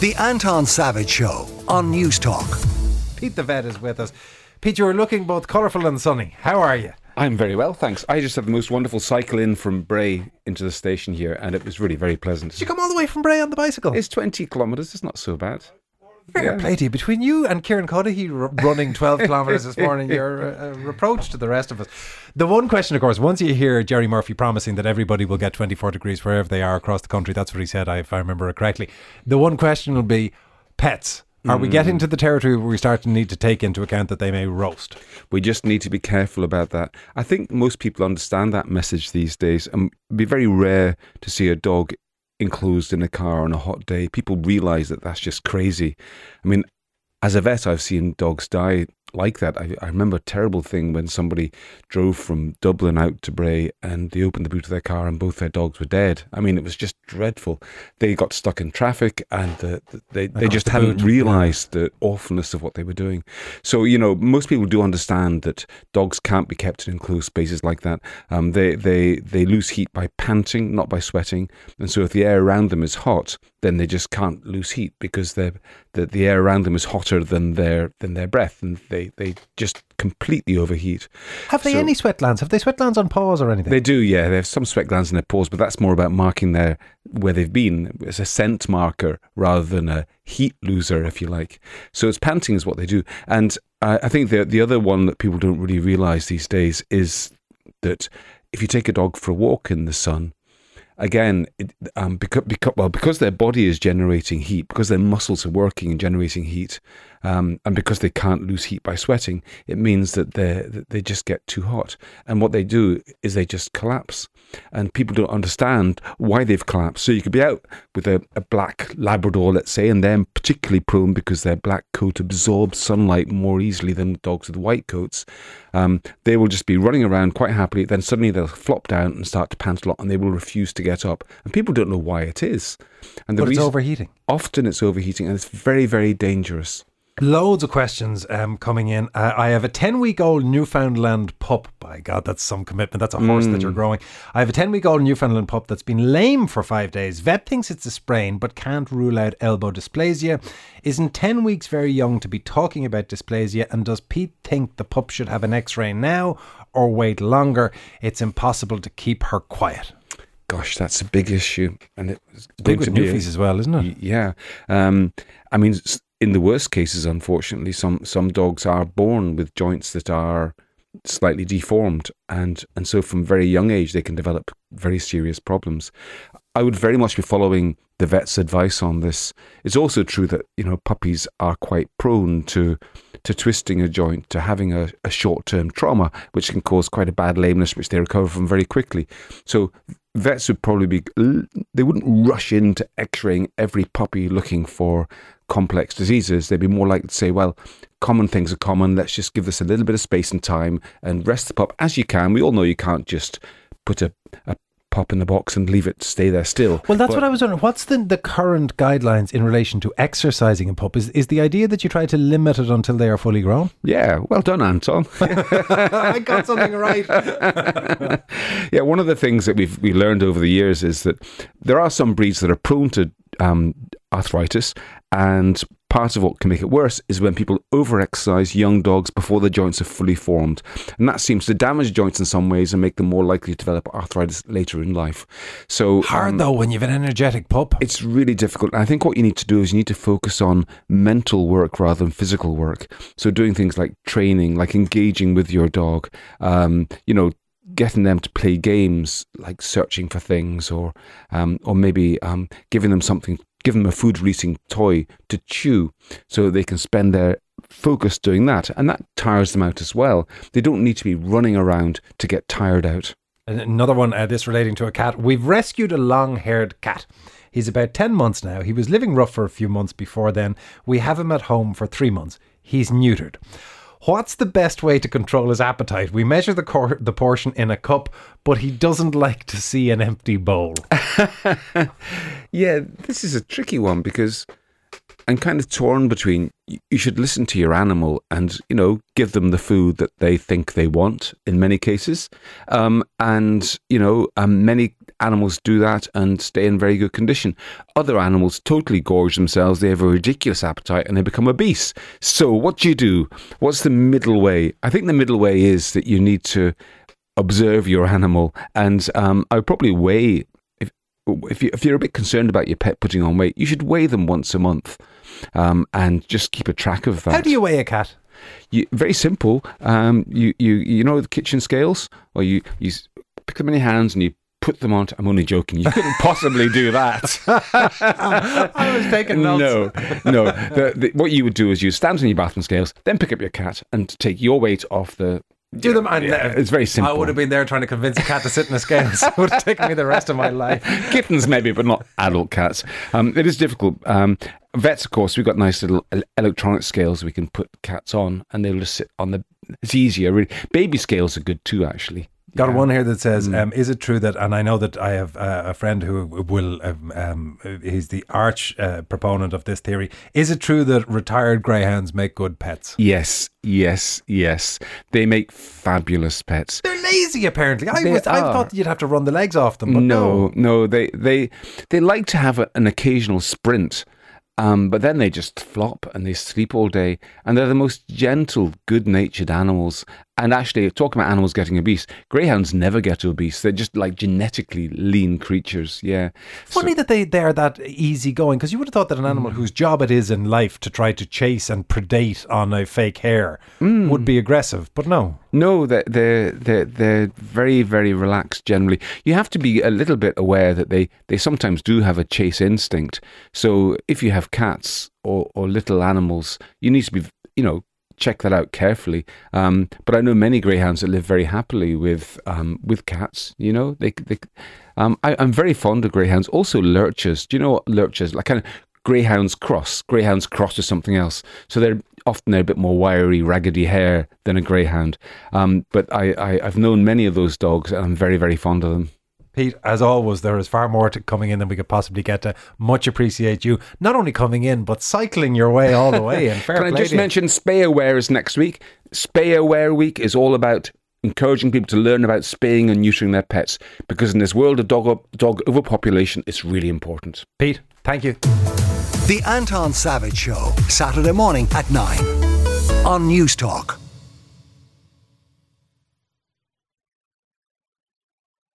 The Anton Savage Show on News Talk. Pete the vet is with us. Pete, you are looking both colourful and sunny. How are you? I'm very well, thanks. I just had the most wonderful cycle in from Bray into the station here, and it was really very pleasant. Did you come all the way from Bray on the bicycle? It's 20 kilometres, it's not so bad. Fair yeah. play to you. Between you and Kieran Cuddihy r- running 12 kilometres this morning, you're uh, uh, a, a reproach to the rest of us. The one question, of course, once you hear Gerry Murphy promising that everybody will get 24 degrees wherever they are across the country, that's what he said, if I remember it correctly. The one question will be pets. Are we getting mm. to the territory where we start to need to take into account that they may roast? We just need to be careful about that. I think most people understand that message these days, and be very rare to see a dog enclosed in a car on a hot day. People realise that that's just crazy. I mean, as a vet, I've seen dogs die like that. I, I, remember a terrible thing when somebody drove from Dublin out to Bray and they opened the boot of their car and both their dogs were dead. I mean, it was just dreadful. They got stuck in traffic and the, the, they, they just the hadn't boot. realised the awfulness of what they were doing. So, you know, most people do understand that dogs can't be kept in enclosed spaces like that. Um, they, they, they lose heat by panting, not by sweating. And so if the air around them is hot, then they just can't lose heat because the, the air around them is hotter than their, than their breath and they, they just completely overheat. Have they so, any sweat glands? Have they sweat glands on paws or anything? They do, yeah. They have some sweat glands in their paws, but that's more about marking their where they've been. It's a scent marker rather than a heat loser, if you like. So it's panting is what they do. And I, I think the the other one that people don't really realise these days is that if you take a dog for a walk in the sun, again, it, um, because, because, well, because their body is generating heat, because their muscles are working and generating heat, um, and because they can't lose heat by sweating, it means that they they just get too hot. And what they do is they just collapse. And people don't understand why they've collapsed. So you could be out with a, a black Labrador, let's say, and they're particularly prone because their black coat absorbs sunlight more easily than dogs with white coats. Um, they will just be running around quite happily. Then suddenly they'll flop down and start to pant a lot, and they will refuse to get up. And people don't know why it is. And the but it's reason, overheating. Often it's overheating, and it's very, very dangerous. Loads of questions um, coming in. Uh, I have a 10 week old Newfoundland pup. By God, that's some commitment. That's a horse mm. that you're mm. growing. I have a 10 week old Newfoundland pup that's been lame for five days. Vet thinks it's a sprain, but can't rule out elbow dysplasia. Isn't 10 weeks very young to be talking about dysplasia? And does Pete think the pup should have an x ray now or wait longer? It's impossible to keep her quiet gosh, that's a big issue, and it's big with newfies as well, isn't it? Yeah, um, I mean, in the worst cases, unfortunately, some some dogs are born with joints that are slightly deformed, and and so from very young age they can develop very serious problems. I would very much be following the vet's advice on this. It's also true that you know puppies are quite prone to to twisting a joint, to having a, a short term trauma, which can cause quite a bad lameness, which they recover from very quickly. So vets would probably be they wouldn't rush into x-raying every puppy looking for complex diseases, they'd be more likely to say, well, common things are common. Let's just give this a little bit of space and time and rest the pup as you can. We all know you can't just put a, a pup in the box and leave it stay there still. Well, that's but, what I was wondering. What's the, the current guidelines in relation to exercising a pup? Is, is the idea that you try to limit it until they are fully grown? Yeah, well done, Anton. I got something right. yeah, one of the things that we've we learned over the years is that there are some breeds that are prone to um, arthritis and part of what can make it worse is when people overexercise young dogs before the joints are fully formed. And that seems to damage joints in some ways and make them more likely to develop arthritis later in life. So hard um, though when you have an energetic pup. It's really difficult. And I think what you need to do is you need to focus on mental work rather than physical work. So doing things like training, like engaging with your dog, um, you know, getting them to play games like searching for things or um, or maybe um, giving them something give them a food releasing toy to chew so they can spend their focus doing that. And that tires them out as well. They don't need to be running around to get tired out. Another one, uh, this relating to a cat. We've rescued a long haired cat. He's about 10 months now. He was living rough for a few months before then. We have him at home for three months. He's neutered. What's the best way to control his appetite? We measure the cor- the portion in a cup, but he doesn't like to see an empty bowl. yeah, this is a tricky one because I'm kind of torn between you should listen to your animal and you know give them the food that they think they want in many cases, um, and you know um, many animals do that and stay in very good condition. Other animals totally gorge themselves. They have a ridiculous appetite and they become obese. So, what do you do? What's the middle way? I think the middle way is that you need to observe your animal, and um, I would probably weigh. If, if, you, if you're a bit concerned about your pet putting on weight, you should weigh them once a month um, and just keep a track of that. How do you weigh a cat? You, very simple. Um, you, you, you know the kitchen scales? Or you, you pick them in your hands and you put them on. I'm only joking. You couldn't possibly do that. I was taking notes. No, no. The, the, what you would do is you stand on your bathroom scales, then pick up your cat and take your weight off the. Do them, and Yeah, it's very simple. I would have been there trying to convince a cat to sit in a scales. it would have taken me the rest of my life. Kittens, maybe, but not adult cats. Um, it is difficult. Um, vets, of course, we've got nice little electronic scales we can put cats on, and they'll just sit on the. It's easier, really. Baby scales are good too, actually. Got one here that says, Mm. um, "Is it true that?" And I know that I have uh, a friend who will. Um, um, he's the arch uh, proponent of this theory. Is it true that retired greyhounds make good pets? Yes, yes, yes. They make fabulous pets. They're lazy, apparently. I, was, I thought you'd have to run the legs off them, but no. no, no, they they they like to have a, an occasional sprint, um, but then they just flop and they sleep all day. And they're the most gentle, good-natured animals. And actually, talking about animals getting obese, greyhounds never get obese. They're just like genetically lean creatures. Yeah, Funny that they they are that easy going because you would have thought that an Mm. animal whose job it is in life to try to chase and predate on a fake hare Mm. would be aggressive, but no. No, they're, they're, they're, they're very, very relaxed generally. You have to be a little bit aware that they, they sometimes do have a chase instinct. So if you have cats or, or little animals, you need to be, you know, check that out carefully. Um, but I know many greyhounds that live very happily with um, with cats. You know, they, they um, I, I'm very fond of greyhounds. Also lurchers. Do you know what lurchers like? Kind of greyhounds cross. Greyhounds cross to something else. So they're often they're a bit more wiry, raggedy hair than a greyhound. Um, but I, I, I've known many of those dogs, and I'm very, very fond of them. Pete, as always, there is far more to coming in than we could possibly get to. Much appreciate you not only coming in but cycling your way all the way. And fair Can I just you. mention Spay Aware is next week? Spay Aware Week is all about encouraging people to learn about spaying and neutering their pets because in this world of dog dog overpopulation, it's really important. Pete, thank you. The Anton Savage Show, Saturday morning at 9 on News Talk.